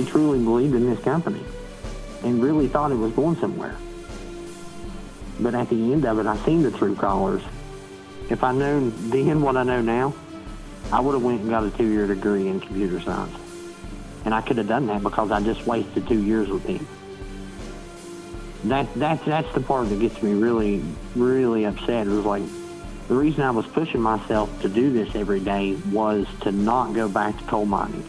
really truly believed in this company and really thought it was going somewhere. But at the end of it, I seen the true colors. If I known then what I know now, I would have went and got a two-year degree in computer science. And I could have done that because I just wasted two years with him. That, that, that's the part that gets me really, really upset. It was like, the reason I was pushing myself to do this every day was to not go back to coal mining.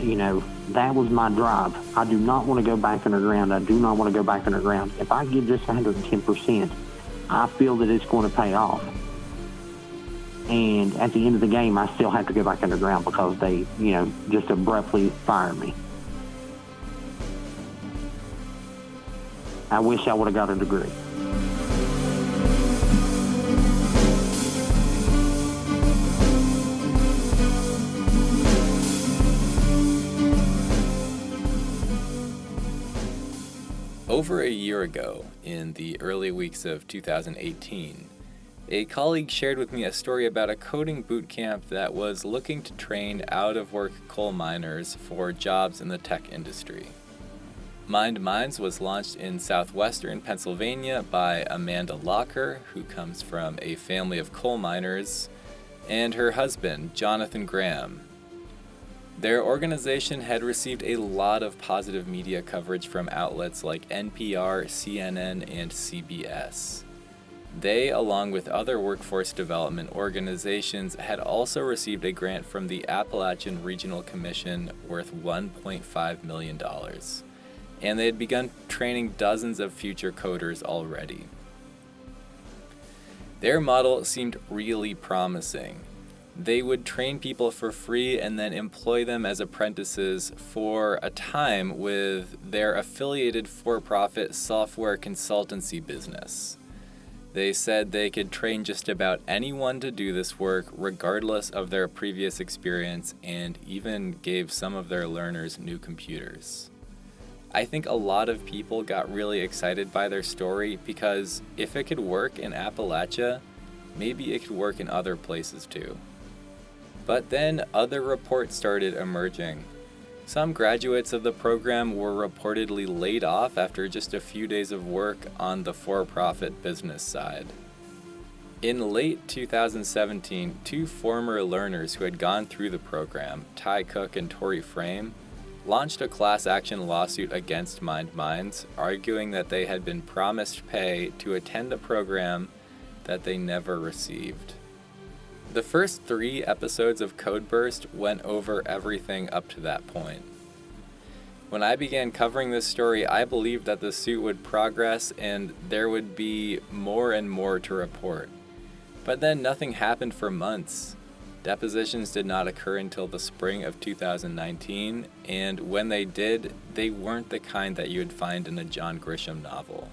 You know, that was my drive. I do not want to go back underground. I do not want to go back underground. If I give this 110%, I feel that it's going to pay off. And at the end of the game, I still have to go back underground because they, you know, just abruptly fired me. I wish I would have got a degree. Over a year ago, in the early weeks of 2018, a colleague shared with me a story about a coding boot camp that was looking to train out of work coal miners for jobs in the tech industry. Mined Minds was launched in southwestern Pennsylvania by Amanda Laucher, who comes from a family of coal miners, and her husband, Jonathan Graham, their organization had received a lot of positive media coverage from outlets like NPR, CNN, and CBS. They, along with other workforce development organizations, had also received a grant from the Appalachian Regional Commission worth $1.5 million. And they had begun training dozens of future coders already. Their model seemed really promising they would train people for free and then employ them as apprentices for a time with their affiliated for profit software consultancy business. They said they could train just about anyone to do this work, regardless of their previous experience, and even gave some of their learners new computers. I think a lot of people got really excited by their story because if it could work in Appalachia, maybe it could work in other places too. But then other reports started emerging. Some graduates of the program were reportedly laid off after just a few days of work on the for profit business side. In late 2017, two former learners who had gone through the program, Ty Cook and Tori Frame, launched a class action lawsuit against Mined Minds, arguing that they had been promised pay to attend a program that they never received. The first three episodes of Codeburst went over everything up to that point. When I began covering this story, I believed that the suit would progress and there would be more and more to report. But then nothing happened for months. Depositions did not occur until the spring of 2019, and when they did, they weren't the kind that you would find in a John Grisham novel.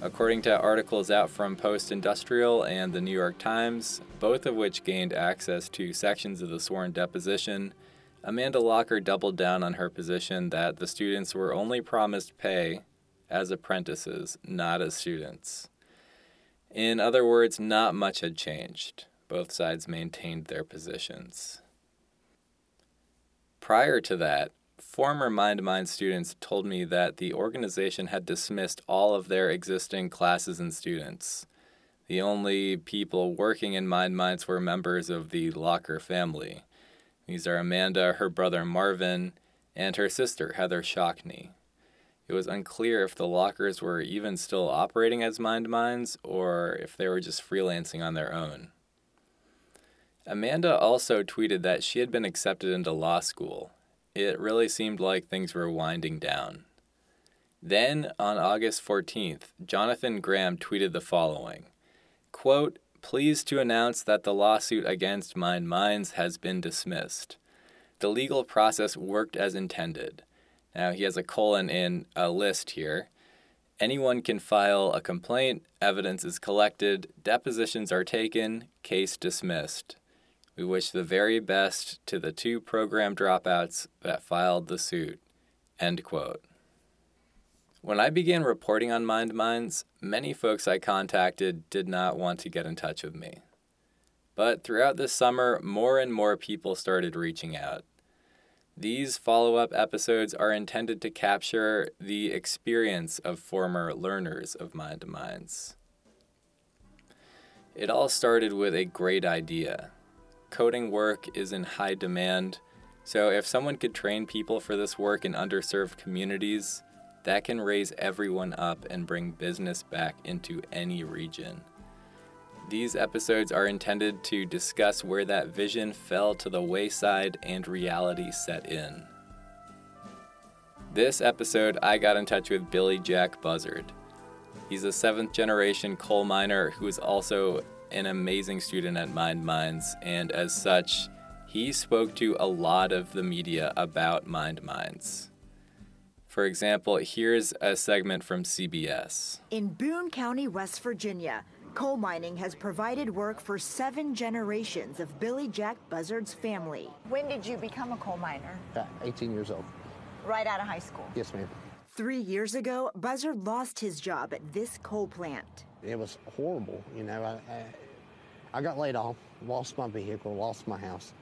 According to articles out from Post Industrial and the New York Times, both of which gained access to sections of the sworn deposition, Amanda Laucher doubled down on her position that the students were only promised pay as apprentices, not as students. In other words, not much had changed. Both sides maintained their positions. Prior to that, former Mined Minds students told me that the organization had dismissed all of their existing classes and students. The only people working in Mined Minds were members of the Laucher family. These are Amanda, her brother Marvin, and her sister Heather Shockney. It was unclear if the Lauchers were even still operating as Mined Minds or if they were just freelancing on their own. Amanda also tweeted that she had been accepted into law school it really seemed like things were winding down. Then, on August 14th, Jonathan Graham tweeted the following quote, Pleased to announce that the lawsuit against Mined Minds has been dismissed. The legal process worked as intended. Now, he has a colon in a list here. Anyone can file a complaint, evidence is collected, depositions are taken, case dismissed. We wish the very best to the two program dropouts that filed the suit. End quote. When I began reporting on Mined Minds, many folks I contacted did not want to get in touch with me. But throughout this summer, more and more people started reaching out. These follow up episodes are intended to capture the experience of former learners of Mined Minds. It all started with a great idea. Coding work is in high demand, so if someone could train people for this work in underserved communities, that can raise everyone up and bring business back into any region. These episodes are intended to discuss where that vision fell to the wayside and reality set in. This episode, I got in touch with Billyjack Buzzard. He's a seventh generation coal miner who is also an amazing student at Mined Minds, and as such, he spoke to a lot of the media about Mined Minds. For example, here's a segment from CBS. In Boone County, West Virginia, coal mining has provided work for seven generations of Billyjack Buzzard's family. When did you become a coal miner? Uh, 18 years old. Right out of high school? Yes, ma'am. Three years ago, Buzzard lost his job at this coal plant. It was horrible. You know, I, I, I got laid off, lost my vehicle, lost my house.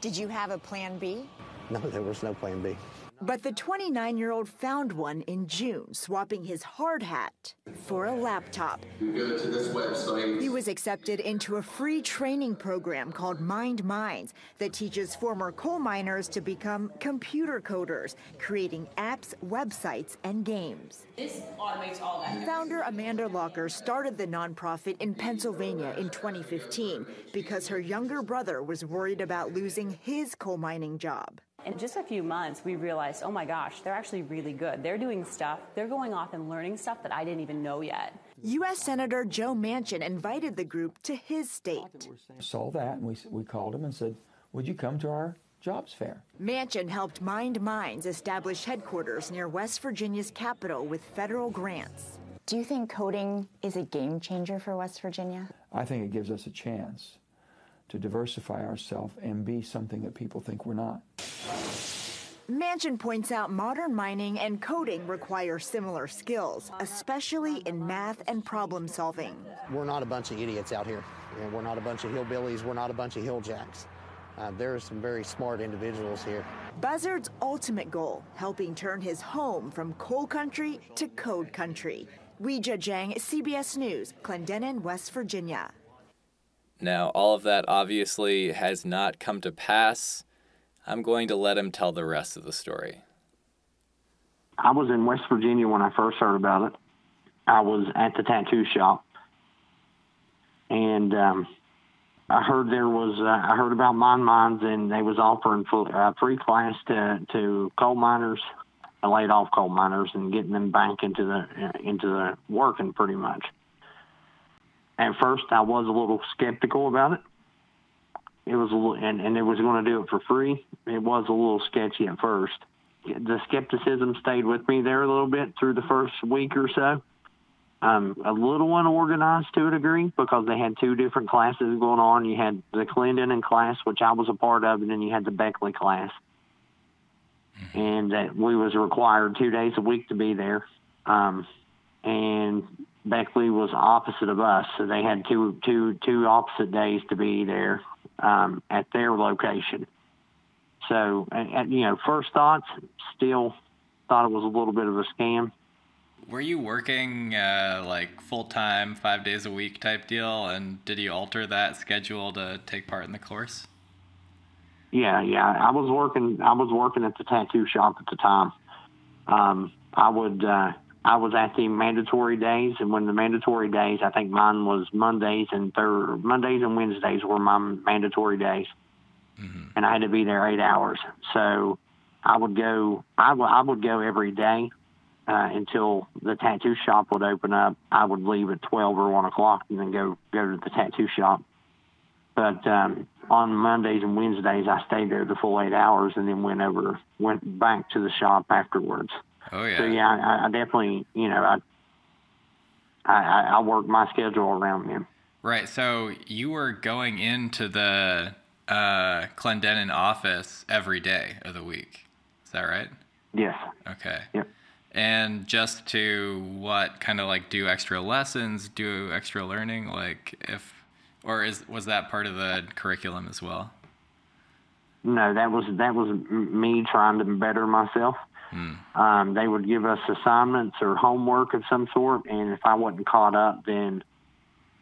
Did you have a plan B? No, there was no plan B. But the 29 year old found one in June, swapping his hard hat for a laptop. You go to this website. He was accepted into a free training program called Mined Minds that teaches former coal miners to become computer coders, creating apps, websites, and games. This automates all that. Founder Amanda Laucher started the nonprofit in Pennsylvania in 2015 because her younger brother was worried about losing his coal mining job. In just a few months, we realized, oh my gosh, they're actually really good. They're doing stuff, they're going off and learning stuff that I didn't even know yet. U.S. Senator Joe Manchin invited the group to his state. Saw that, and we, we called him and said, Would you come to our jobs fair? Manchin helped Mined Minds establish headquarters near West Virginia's capital with federal grants. Do you think coding is a game changer for West Virginia? I think it gives us a chance to diversify ourselves and be something that people think we're not. Manchin points out modern mining and coding require similar skills, especially in math and problem solving. We're not a bunch of idiots out here. You know, we're not a bunch of hillbillies. We're not a bunch of hilljacks. Uh, there are some very smart individuals here. Buzzard's ultimate goal, helping turn his home from coal country to code country. Weijia Jiang, CBS News, Clendenin, West Virginia. Now, all of that obviously has not come to pass. I'm going to let him tell the rest of the story. I was in West Virginia when I first heard about it. I was at the tattoo shop, and um, I heard there was uh, I heard about Mined Minds, and they was offering uh, free class to to coal miners, laid off coal miners, and getting them back into the uh, into the working pretty much. At first, I was a little skeptical about it. It was a little, and, and it was going to do it for free. It was a little sketchy at first. The skepticism stayed with me there a little bit through the first week or so. Um, a little unorganized to a degree because they had two different classes going on. You had the Clendenin class, which I was a part of, and then you had the Beckley class. And that we was required two days a week to be there. Um, and Beckley was opposite of us, so they had two two two opposite days to be there um, at their location. So, you know, first thoughts, still thought it was a little bit of a scam. Were you working uh, like full time, five days a week type deal? And did you alter that schedule to take part in the course? Yeah, yeah. I was working. I was working at the tattoo shop at the time. Um, I would. Uh, I was at the mandatory days, and when the mandatory days, I think mine was Mondays and third Mondays and Wednesdays were my mandatory days, mm-hmm. and I had to be there eight hours. So I would go. I, w- I would go every day uh, until the tattoo shop would open up. I would leave at twelve or one o'clock, and then go go to the tattoo shop. But um, on Mondays and Wednesdays, I stayed there the full eight hours, and then went over went back to the shop afterwards. Oh yeah. So yeah, I, I definitely, you know, I, I I work my schedule around them. Right. So you were going into the uh, Clendenin office every day of the week. Is that right? Yes. Okay. Yep. And just to what kind of like do extra lessons, do extra learning, like if, or is was that part of the curriculum as well? no, that was that was me trying to better myself. Um, they would give us assignments or homework of some sort, and if I wasn't caught up, then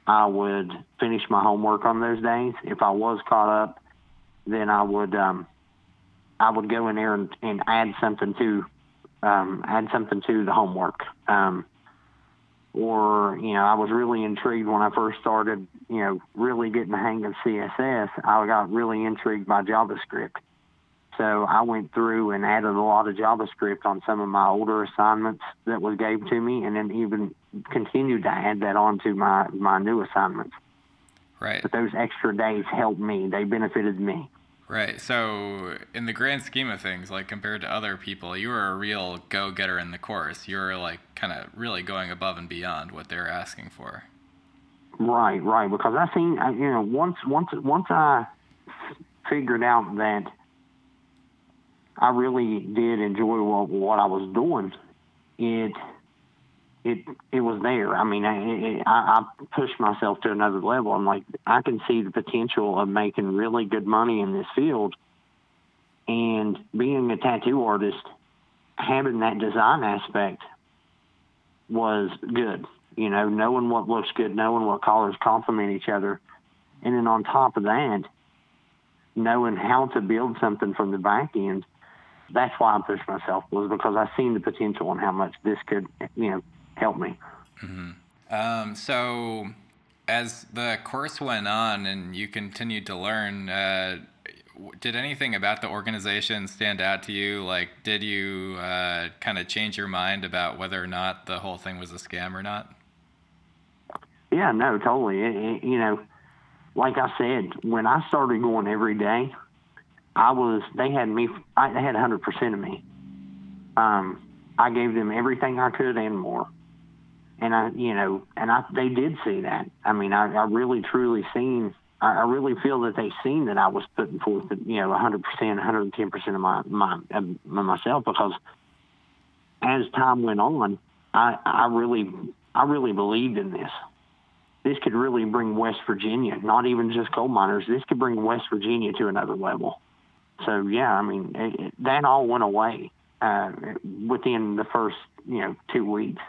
I would finish my homework on those days. If I was caught up, then I would um, I would go in there and, and add something to um, add something to the homework. Um, or you know, I was really intrigued when I first started. You know, really getting the hang of CSS. I got really intrigued by JavaScript. So I went through and added a lot of JavaScript on some of my older assignments that was gave to me, and then even continued to add that on to my my new assignments. Right. But those extra days helped me; they benefited me. Right. So, in the grand scheme of things, like compared to other people, you were a real go-getter in the course. You were like kind of really going above and beyond what they were asking for. Right, right. Because I seen, you know, once once once I figured out that I really did enjoy what, what I was doing, it it it was there. I mean, I, it, I, I pushed myself to another level. I'm like, I can see the potential of making really good money in this field, and being a tattoo artist, having that design aspect was good. You know, knowing what looks good, knowing what colors complement each other, and then on top of that, knowing how to build something from the back end. That's why I pushed myself was because I seen the potential and how much this could, you know, help me. Um, so, as the course went on and you continued to learn, uh, did anything about the organization stand out to you? Like, did you uh, kind of change your mind about whether or not the whole thing was a scam or not? Yeah, no, totally. It, it, you know, like I said, when I started going every day, I was they had me. I, they had 100 percent of me. Um, I gave them everything I could and more, and I, you know, and I they did see that. I mean, I, I really truly seen. I, I really feel that they seen that I was putting forth, you know, 100 percent, 110 percent of my my myself because as time went on, I I really I really believed in this this could really bring West Virginia, not even just coal miners, this could bring West Virginia to another level. So, yeah, I mean, it, it, that all went away uh, within the first, you know, two weeks.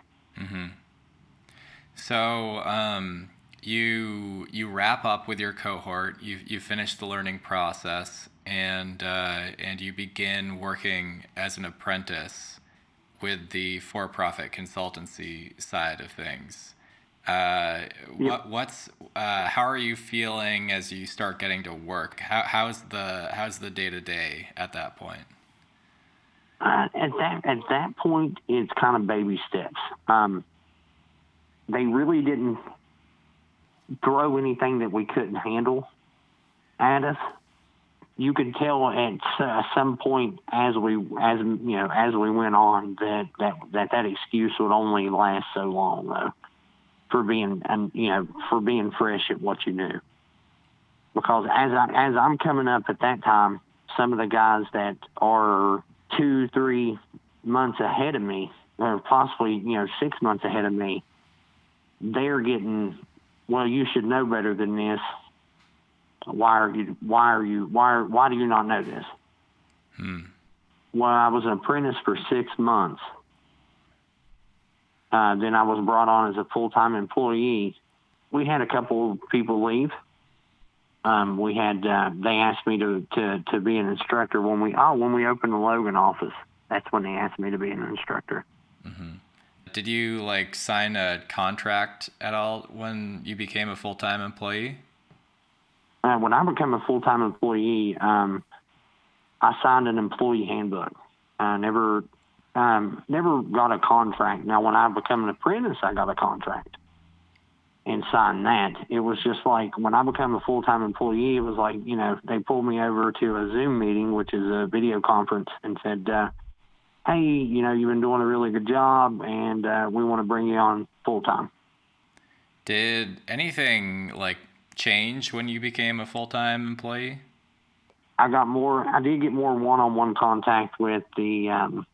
So um, you you wrap up with your cohort. You you finish the learning process, and uh, and you begin working as an apprentice with the for-profit consultancy side of things. Uh, what, what's uh, how are you feeling as you start getting to work? How how's the how's the day to day at that point? Uh, at that at that point, it's kind of baby steps. Um, they really didn't throw anything that we couldn't handle at us. You could tell at uh, some point as we as you know as we went on that that that, that excuse would only last so long though for being and you know for being fresh at what you knew. Because as I as I'm coming up at that time, some of the guys that are two three months ahead of me, or possibly you know six months ahead of me, they're getting well. You should know better than this. Why are you? Why are you? Why? Are, why do you not know this? Hmm. Well, I was an apprentice for six months. Uh, then I was brought on as a full time employee. We had a couple of people leave. Um, we had uh, they asked me to, to, to be an instructor when we oh when we opened the Logan office. That's when they asked me to be an instructor. Did you like sign a contract at all when you became a full time employee? Uh, when I became a full time employee, um, I signed an employee handbook. I never um, never got a contract. Now, when I became an apprentice, I got a contract and signed that. It was just like when I became a full time employee, it was like, you know, they pulled me over to a Zoom meeting, which is a video conference, and said, uh, hey, you know, you've been doing a really good job, and uh, we want to bring you on full time. Did anything like change when you became a full time employee? I got more. I did get more one-on-one contact with the um,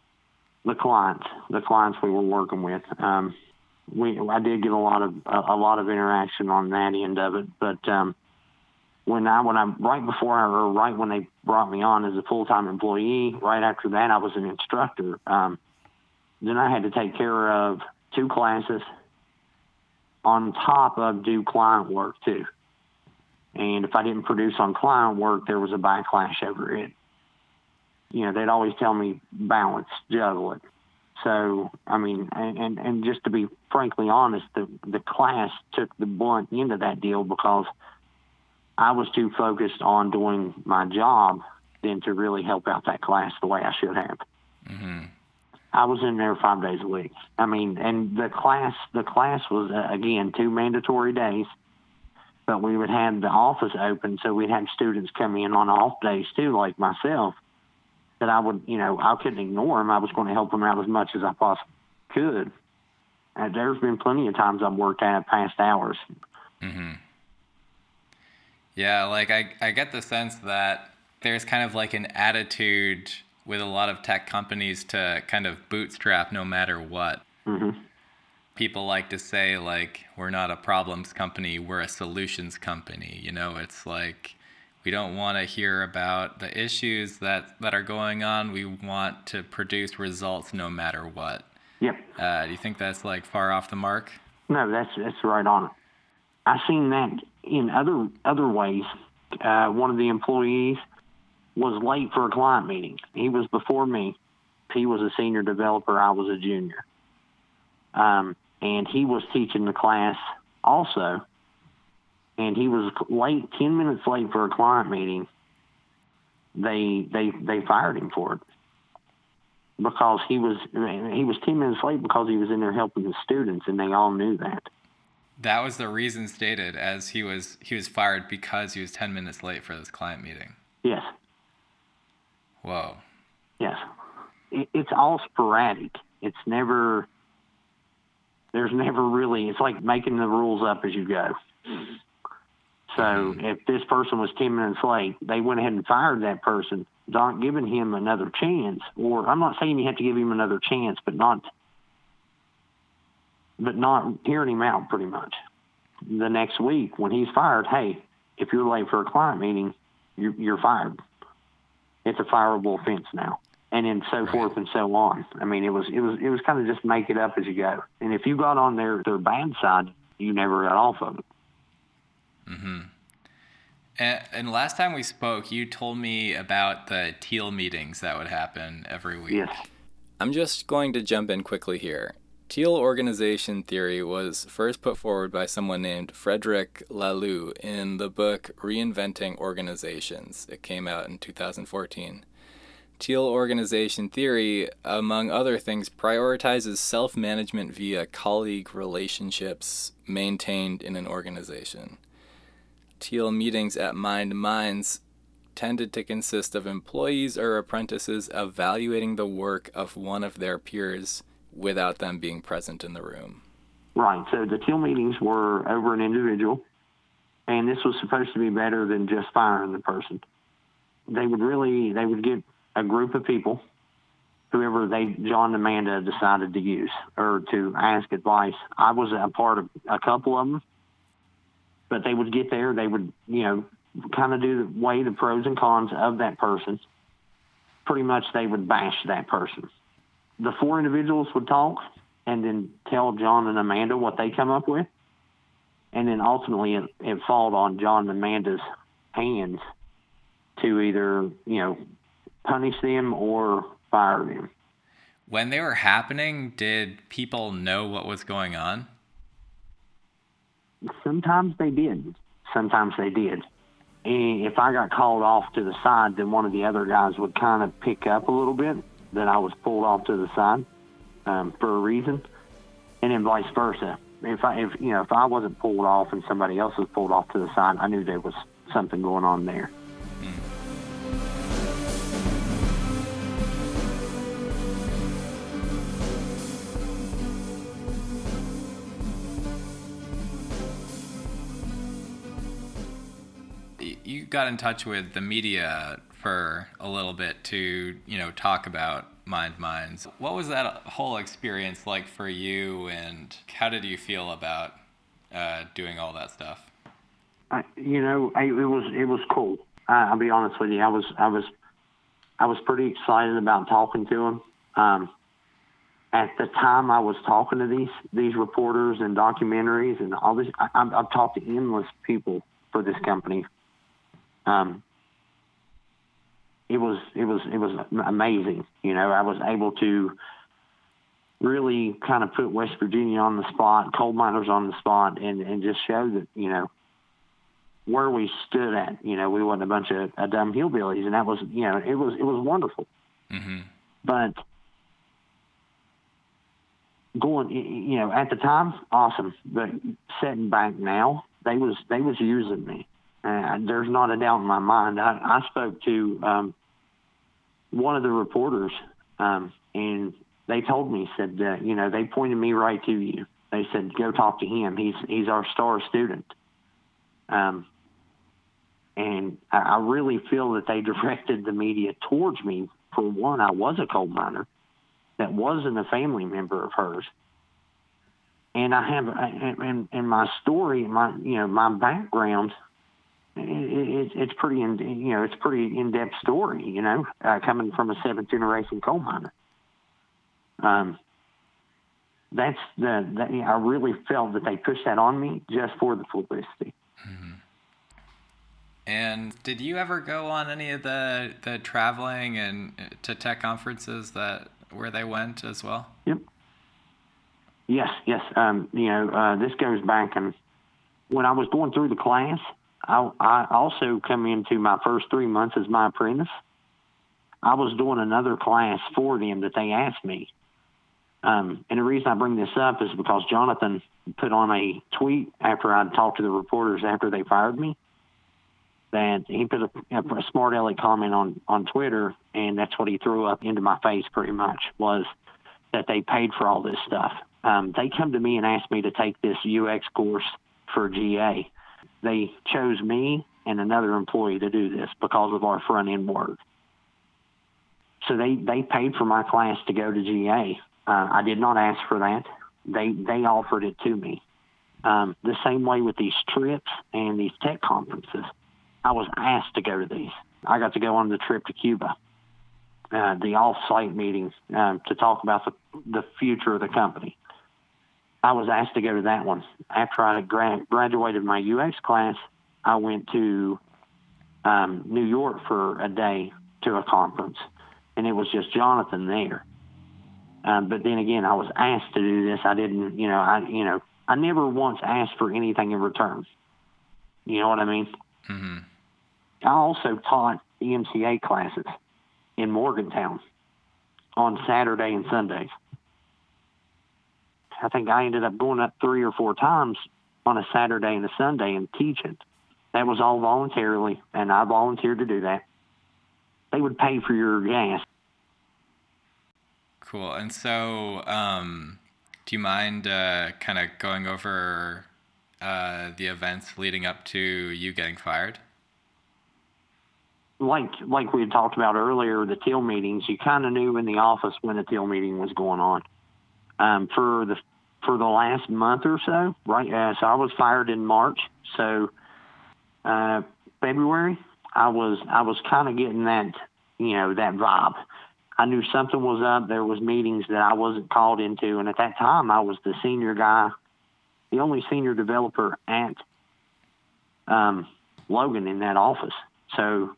the clients, the clients we were working with. Um, we I did get a lot of a, a lot of interaction on that end of it, but um, when I when I right before I or right when they brought me on as a full time employee, right after that I was an instructor. Um, then I had to take care of two classes on top of do client work too. And if I didn't produce on client work, there was a backlash over it. You know, they'd always tell me balance, juggle it. So, I mean, and, and, and just to be frankly honest, the, the class took the blunt end of that deal because I was too focused on doing my job than to really help out that class the way I should have. Mm-hmm. I was in there five days a week. I mean, and the class, the class was uh, again two mandatory days, but we would have the office open, so we'd have students come in on off days too, like myself. That I would, you know, I couldn't ignore them. I was going to help them out as much as I possibly could. And there's been plenty of times I've worked at past hours. Mm-hmm. Yeah, like I, I get the sense that there's kind of like an attitude with a lot of tech companies to kind of bootstrap no matter what. Mm-hmm. People like to say like we're not a problems company, we're a solutions company. You know, it's like we don't want to hear about the issues that that are going on. We want to produce results no matter what. Yep. Uh, do you think that's like far off the mark? No, that's that's right on it. I've seen that in other other ways. Uh, one of the employees was late for a client meeting. He was before me. He was a senior developer. I was a junior. Um, and he was teaching the class also. And he was late, 10 minutes late for a client meeting. They, they, they fired him for it because he was, he was 10 minutes late because he was in there helping the students and they all knew that. That was the reason stated as he was, he was fired because he was 10 minutes late for this client meeting. Yes. Whoa. Yes. It, it's all sporadic. It's never, there's never really, it's like making the rules up as you go. So if this person was 10 minutes late, they went ahead and fired that person, not giving him another chance. Or I'm not saying you have to give him another chance, but not, but not hearing him out pretty much. The next week when he's fired, hey, if you're late for a client meeting, you're, you're fired it's a fireable offense now, and then so right. forth and so on. I mean, it was it was it was kind of just make it up as you go. And if you got on their their bad side, you never got off of it. Mm-hmm. And, and last time we spoke, you told me about the teal meetings that would happen every week. Yes. I'm just going to jump in quickly here. Teal organization theory was first put forward by someone named Frederick Laloux in the book Reinventing Organizations. It came out in 2014. Teal organization theory, among other things, prioritizes self management via colleague relationships maintained in an organization. Teal meetings at Mined Minds tended to consist of employees or apprentices evaluating the work of one of their peers without them being present in the room. Right. So the teal meetings were over an individual, and this was supposed to be better than just firing the person. They would really they would get a group of people, whoever they John and Amanda decided to use or to ask advice. I was a part of a couple of them, but they would get there. They would you know kind of do the weigh the pros and cons of that person. Pretty much, they would bash that person the four individuals would talk and then tell John and Amanda what they come up with. And then ultimately it, it falled on John and Amanda's hands to either, you know, punish them or fire them. When they were happening, did people know what was going on? Sometimes they did. Sometimes they did. And if I got called off to the side, then one of the other guys would kind of pick up a little bit that I was pulled off to the side um, for a reason, and then vice versa. If I, if you know, if I wasn't pulled off and somebody else was pulled off to the side, I knew there was something going on there. Got in touch with the media for a little bit to you know talk about Mined Minds. What was that whole experience like for you, and how did you feel about uh, doing all that stuff? I, you know, I, it was it was cool. I, I'll be honest with you. I was I was I was pretty excited about talking to him. Um, at the time, I was talking to these these reporters and documentaries and all this. I, I've, I've talked to endless people for this company. Um, it was it was it was amazing. You know, I was able to really kind of put West Virginia on the spot, coal miners on the spot, and and just show that you know where we stood at. You know, we wasn't a bunch of, of dumb hillbillies, and that was you know it was it was wonderful. Mm-hmm. But going, you know, at the time, awesome. But sitting back now, they was they was using me. Uh, there's not a doubt in my mind. I, I spoke to um, one of the reporters, um, and they told me said that you know they pointed me right to you. They said go talk to him. He's he's our star student. Um, and I, I really feel that they directed the media towards me. For one, I was a coal miner that wasn't a family member of hers. And I have, and, and my story, my you know my background, it, it, it's pretty in you know it's pretty in depth story. You know, uh, coming from a seventh generation coal miner. Um, that's the that, I really felt that they pushed that on me just for the publicity. Mm-hmm. And did you ever go on any of the the traveling and uh, to tech conferences that where they went as well? Yep. Yes, yes. Um, you know, uh, this goes back and when I was going through the class, I, I also come into my first three months as my apprentice. I was doing another class for them that they asked me. Um, and the reason I bring this up is because Jonathan put on a tweet after I'd talked to the reporters after they fired me that he put a, a smart aleck comment on on Twitter, and that's what he threw up into my face pretty much was that they paid for all this stuff. Um, they come to me and asked me to take this UX course for GA. They chose me and another employee to do this because of our front end work. So they they paid for my class to go to GA. Uh, I did not ask for that. They they offered it to me. Um, the same way with these trips and these tech conferences. I was asked to go to these. I got to go on the trip to Cuba, uh, the off-site meeting um, to talk about the, the future of the company. I was asked to go to that one. After I gra- graduated my UX class, I went to um, New York for a day to a conference, and it was just Jonathan there. Um, but then again, I was asked to do this. I didn't, you know, I, you know, I never once asked for anything in return. You know what I mean? Mm-hmm. I also taught EMCA classes in Morgantown on Saturday and Sundays. I think I ended up going up three or four times on a Saturday and a Sunday and teaching. That was all voluntarily, and I volunteered to do that. They would pay for your gas. Cool. And so, um, do you mind uh, kind of going over uh, the events leading up to you getting fired? like like we had talked about earlier, the teal meetings, you kind of knew in the office when the teal meeting was going on. Um, for the for the last month or so, right? Uh, so I was fired in March. So uh, February, I was I was kind of getting that you know that vibe. I knew something was up. There was meetings that I wasn't called into, and at that time, I was the senior guy, the only senior developer at um, Logan in that office. So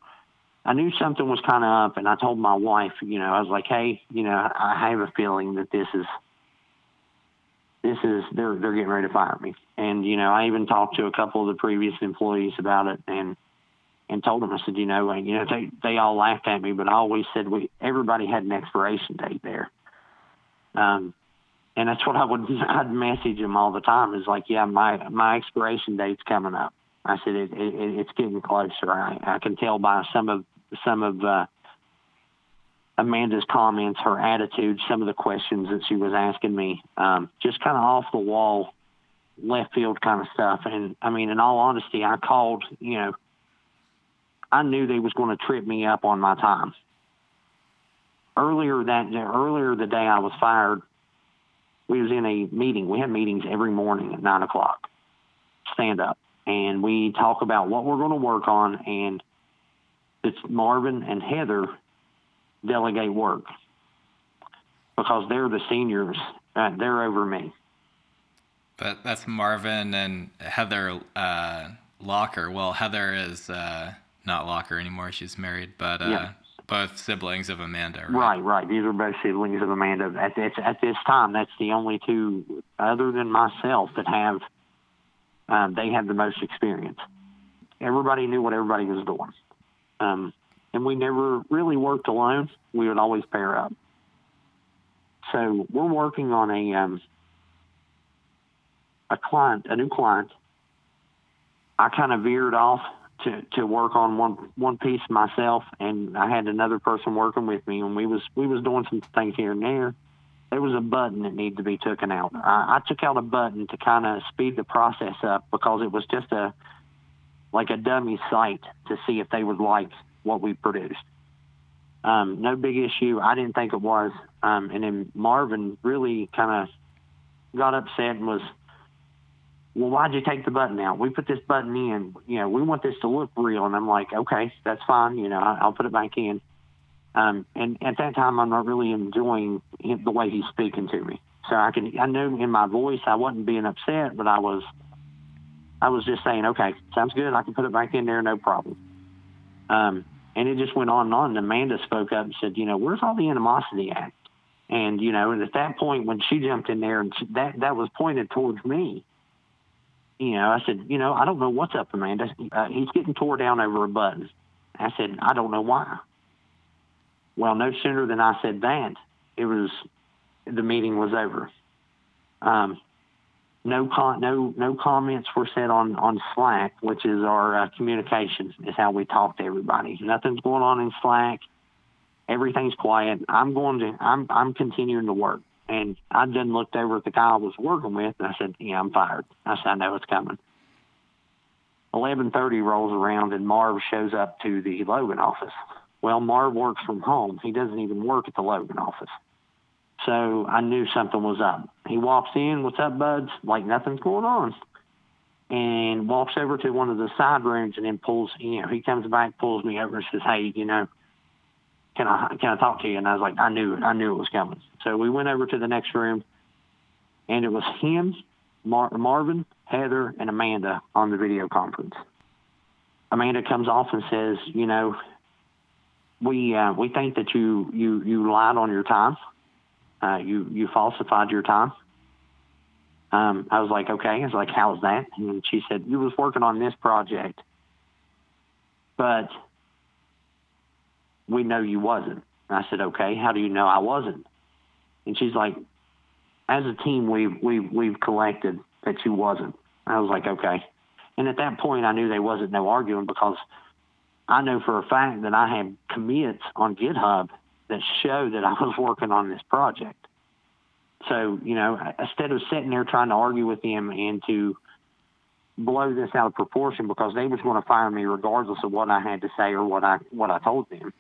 I knew something was kind of up, and I told my wife, you know, I was like, hey, you know, I have a feeling that this is this is they're they're getting ready to fire me. And you know, I even talked to a couple of the previous employees about it, and and told them, I said, you know, and, you know, they they all laughed at me, but I always said we everybody had an expiration date there. Um, and that's what I would I'd message them all the time is like, yeah, my my expiration date's coming up. I said it, it, it's getting closer. I, I can tell by some of some of uh, Amanda's comments, her attitude, some of the questions that she was asking me, um, just kind of off the wall, left field kind of stuff. And I mean, in all honesty, I called. You know, I knew they was going to trip me up on my time. Earlier that earlier the day I was fired, we was in a meeting. We had meetings every morning at nine o'clock. Stand up and we talk about what we're going to work on, and it's Marvin and Heather delegate work because they're the seniors. Uh, they're over me. But that's Marvin and Heather uh, Laucher. Well, Heather is uh, not Laucher anymore. She's married, but uh, yeah. both siblings of Amanda. Right? right, right. These are both siblings of Amanda. At, at, at this time, that's the only two, other than myself, that have um, they have the most experience. Everybody knew what everybody was doing. Um, and we never really worked alone. We would always pair up. So we're working on a um, a client, a new client. I kind of veered off to, to work on one one piece myself, and I had another person working with me, and we was we was doing some things here and there. There was a button that needed to be taken out. I, I took out a button to kind of speed the process up because it was just a like a dummy site to see if they would like what we produced. Um, no big issue. I didn't think it was. Um, and then Marvin really kind of got upset and was, well, why'd you take the button out? We put this button in. You know, we want this to look real. And I'm like, okay, that's fine. You know, I'll put it back in. Um, and at that time, I'm not really enjoying the way he's speaking to me. So I can, I knew in my voice I wasn't being upset, but I was, I was just saying, okay, sounds good. I can put it back in there, no problem. Um, and it just went on and on. And Amanda spoke up and said, you know, where's all the animosity at? And you know, and at that point when she jumped in there and she, that that was pointed towards me, you know, I said, you know, I don't know what's up, Amanda. Uh, he's getting tore down over a button. I said, I don't know why. Well, no sooner than I said that, it was the meeting was over. Um, no con- no no comments were said on on Slack, which is our uh, communications is how we talk to everybody. Nothing's going on in Slack. Everything's quiet. I'm going to I'm I'm continuing to work. And I then looked over at the guy I was working with and I said, Yeah, I'm fired. I said, I know it's coming. Eleven thirty rolls around and Marv shows up to the Logan office. Well, Marv works from home. He doesn't even work at the Logan office. So I knew something was up. He walks in, what's up, buds? Like nothing's going on. And walks over to one of the side rooms and then pulls, you know, he comes back, pulls me over and says, Hey, you know, can I can I talk to you? And I was like, I knew it. I knew it was coming. So we went over to the next room and it was him, Mar- Marvin, Heather, and Amanda on the video conference. Amanda comes off and says, you know, we uh, we think that you you you lied on your time uh, you you falsified your time. Um, I was like, okay. I was like, how's that? And she said, you was working on this project, but we know you wasn't. And I said, okay. How do you know I wasn't? And she's like, as a team, we've we've we've collected that you wasn't. I was like, okay. And at that point, I knew there wasn't no arguing because I know for a fact that I had commits on GitHub that show that I was working on this project. So, you know, instead of sitting there trying to argue with him and to blow this out of proportion because they was going to fire me regardless of what I had to say or what I what I told them.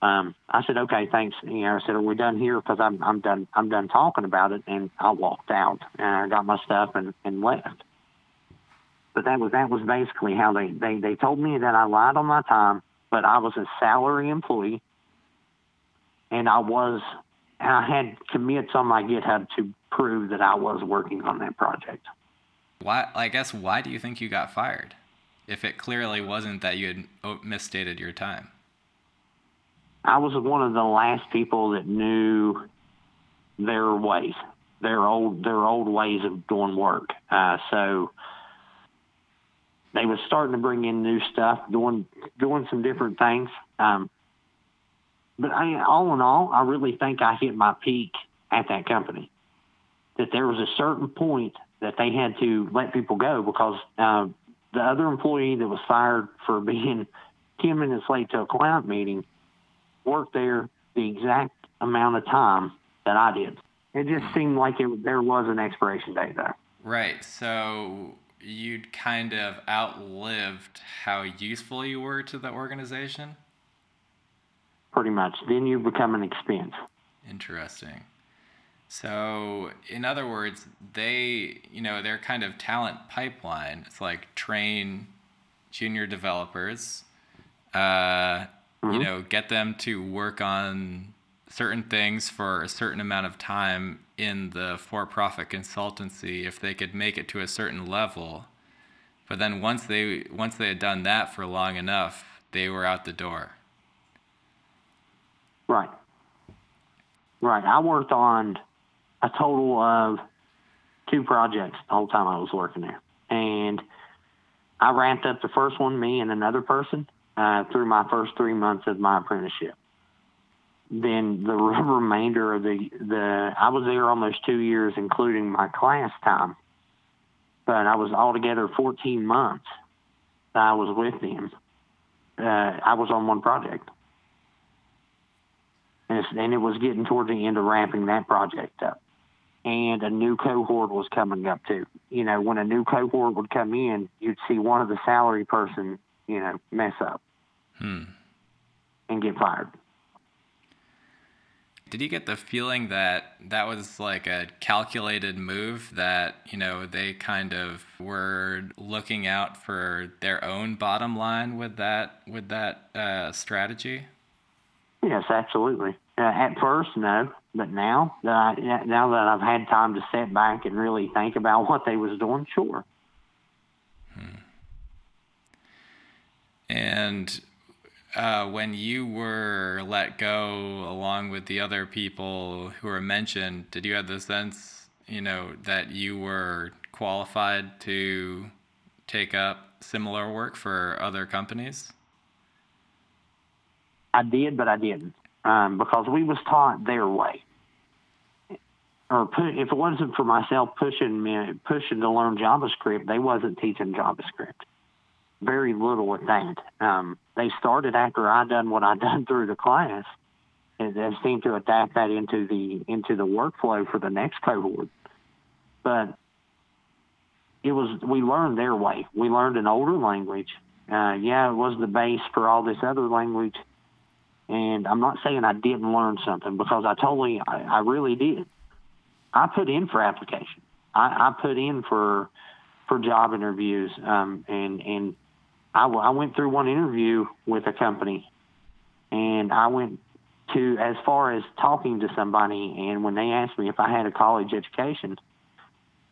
Um, I said, okay, thanks. You know, I said, are we done here? Because I'm I'm done I'm done talking about it, and I walked out and I got my stuff and and left. But that was that was basically how they they they told me that I lied on my time, but I was a salary employee and I was I had commits on my GitHub to prove that I was working on that project. Why? I guess why do you think you got fired? If it clearly wasn't that you had misstated your time. I was one of the last people that knew their ways, their old their old ways of doing work. Uh, so they was starting to bring in new stuff, doing doing some different things. Um, but I, all in all, I really think I hit my peak at that company. That there was a certain point that they had to let people go because uh, the other employee that was fired for being 10 minutes late to a client meeting worked there the exact amount of time that I did. It just seemed like it, there was an expiration date there. Right. So you'd kind of outlived how useful you were to the organization? Pretty much. Then you become an expense. Interesting. So, in other words, they, you know, their kind of talent pipeline, it's like train junior developers, uh, mm-hmm. you know, get them to work on certain things for a certain amount of time in the for-profit consultancy if they could make it to a certain level. But then once they once they had done that for long enough, they were out the door. Right. Right. I worked on a total of two projects the whole time I was working there. And I ramped up the first one, me and another person, uh, through my first three months of my apprenticeship. Then the remainder of the, the I was there almost two years, including my class time. But I was altogether 14 months that I was with them. Uh, I was on one project. And, and it was getting toward the end of ramping that project up and a new cohort was coming up too. You know, when a new cohort would come in, you'd see one of the salary person, you know, mess up hmm. and get fired. Did you get the feeling that that was like a calculated move that, you know, they kind of were looking out for their own bottom line with that with that uh, strategy? Yes, absolutely. Uh, at first, no, but now that I, now that I've had time to sit back and really think about what they was doing, sure. Hmm. And uh, when you were let go along with the other people who were mentioned, did you have the sense, you know, that you were qualified to take up similar work for other companies? I did, but I didn't um, because we was taught their way. Or if it wasn't for myself pushing me, pushing to learn JavaScript, they wasn't teaching JavaScript. Very little at that. Um, they started after I done what I done through the class, and they seemed to adapt that into the into the workflow for the next cohort. But it was we learned their way. We learned an older language. Uh, yeah, it was the base for all this other language and I'm not saying I didn't learn something because I totally, I, I really did. I put in for application. I, I put in for for job interviews, um, and and I, I went through one interview with a company, and I went to as far as talking to somebody, and when they asked me if I had a college education,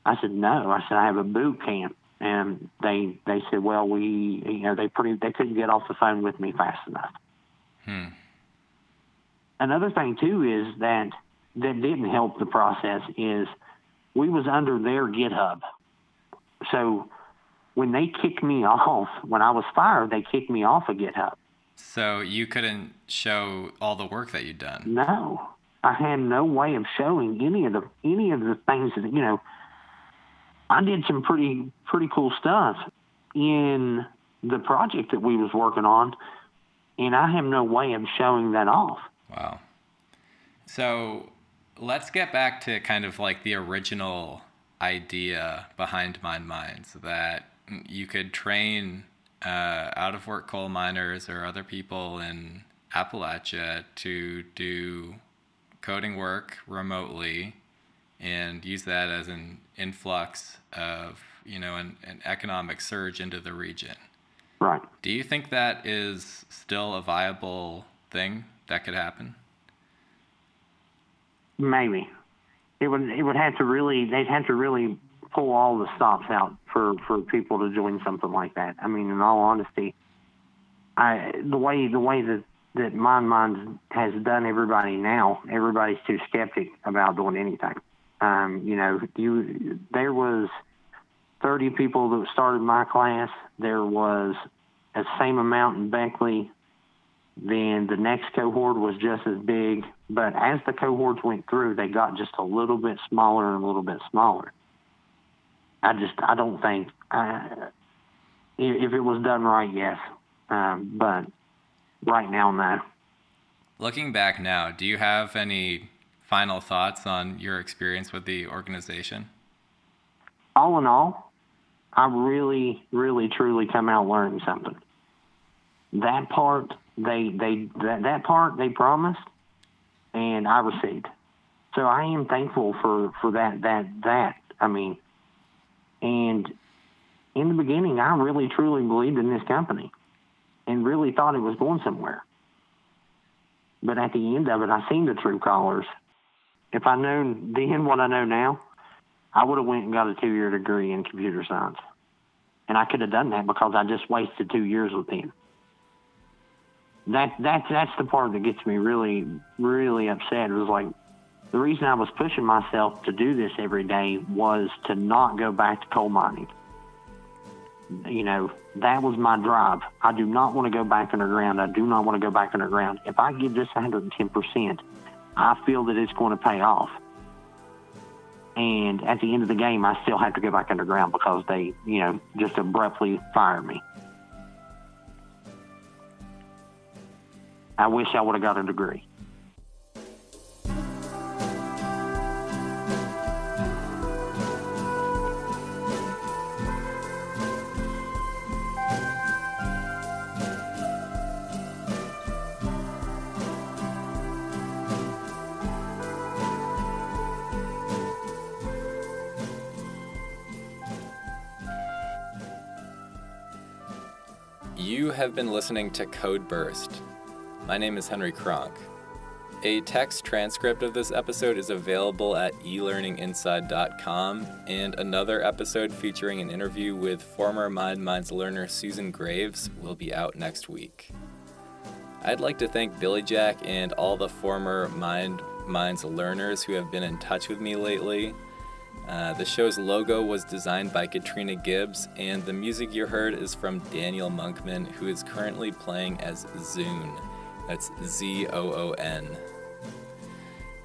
I said no. I said I have a boot camp, and they they said, well, we you know they pretty they couldn't get off the phone with me fast enough. Hmm another thing too is that that didn't help the process is we was under their GitHub. So when they kicked me off, when I was fired, they kicked me off of GitHub. So you couldn't show all the work that you'd done. No, I had no way of showing any of the any of the things that you know. I did some pretty pretty cool stuff in the project that we was working on, and I have no way of showing that off. Wow. So let's get back to kind of like the original idea behind Mined Minds that you could train uh, out of work coal miners or other people in Appalachia to do coding work remotely and use that as an influx of you know an, an economic surge into the region. Right. Do you think that is still a viable thing that could happen? Maybe. It would it would have to really they'd have to really pull all the stops out for for people to join something like that. I mean, in all honesty, I the way the way that that Mined Minds has done everybody now, everybody's too skeptic about doing anything. Um, you know, you there was 30 people that started my class. There was the same amount in Beckley. Then the next cohort was just as big, but as the cohorts went through, they got just a little bit smaller and a little bit smaller. I just I don't think uh, if it was done right, yes, um, but right now, no. Looking back now, do you have any final thoughts on your experience with the organization? All in all, I really, really, truly come out learning something. That part they they that, that part they promised, and I received. So I am thankful for, for that, that, that. I mean, and in the beginning, I really truly believed in this company and really thought it was going somewhere. But at the end of it, I seen the true colors. If I known then what I know now, I would have went and got a two-year degree in computer science. And I could have done that because I just wasted two years with him. That that's that's the part that gets me really really upset. It was like the reason I was pushing myself to do this every day was to not go back to coal mining. You know, that was my drive. I do not want to go back underground. I do not want to go back underground. If I give this 110%, I feel that it's going to pay off. And at the end of the game, I still have to go back underground because they, you know, just abruptly fired me. I wish I would have got a degree. Have been listening to Code Burst. My name is Henry Kronk. A text transcript of this episode is available at elearninginside.com, and another episode featuring an interview with former Mined Minds learner Susan Graves will be out next week. I'd like to thank Billyjack and all the former Mined Minds learners who have been in touch with me lately. Uh, the show's logo was designed by Katrina Gibbs, and the music you heard is from Daniel Monkman, who is currently playing as Zoon. That's Z O O N.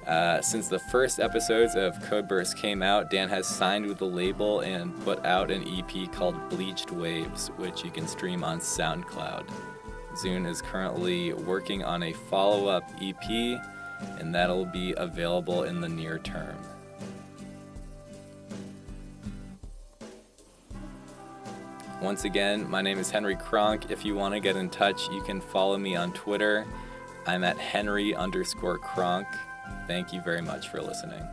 Uh, since the first episodes of Codeburst came out, Dan has signed with the label and put out an EP called Bleached Waves, which you can stream on SoundCloud. Zoon is currently working on a follow up EP, and that'll be available in the near term. Once again, my name is Henry Kronk. If you want to get in touch, you can follow me on Twitter. I'm at Henry underscore Kronk. Thank you very much for listening.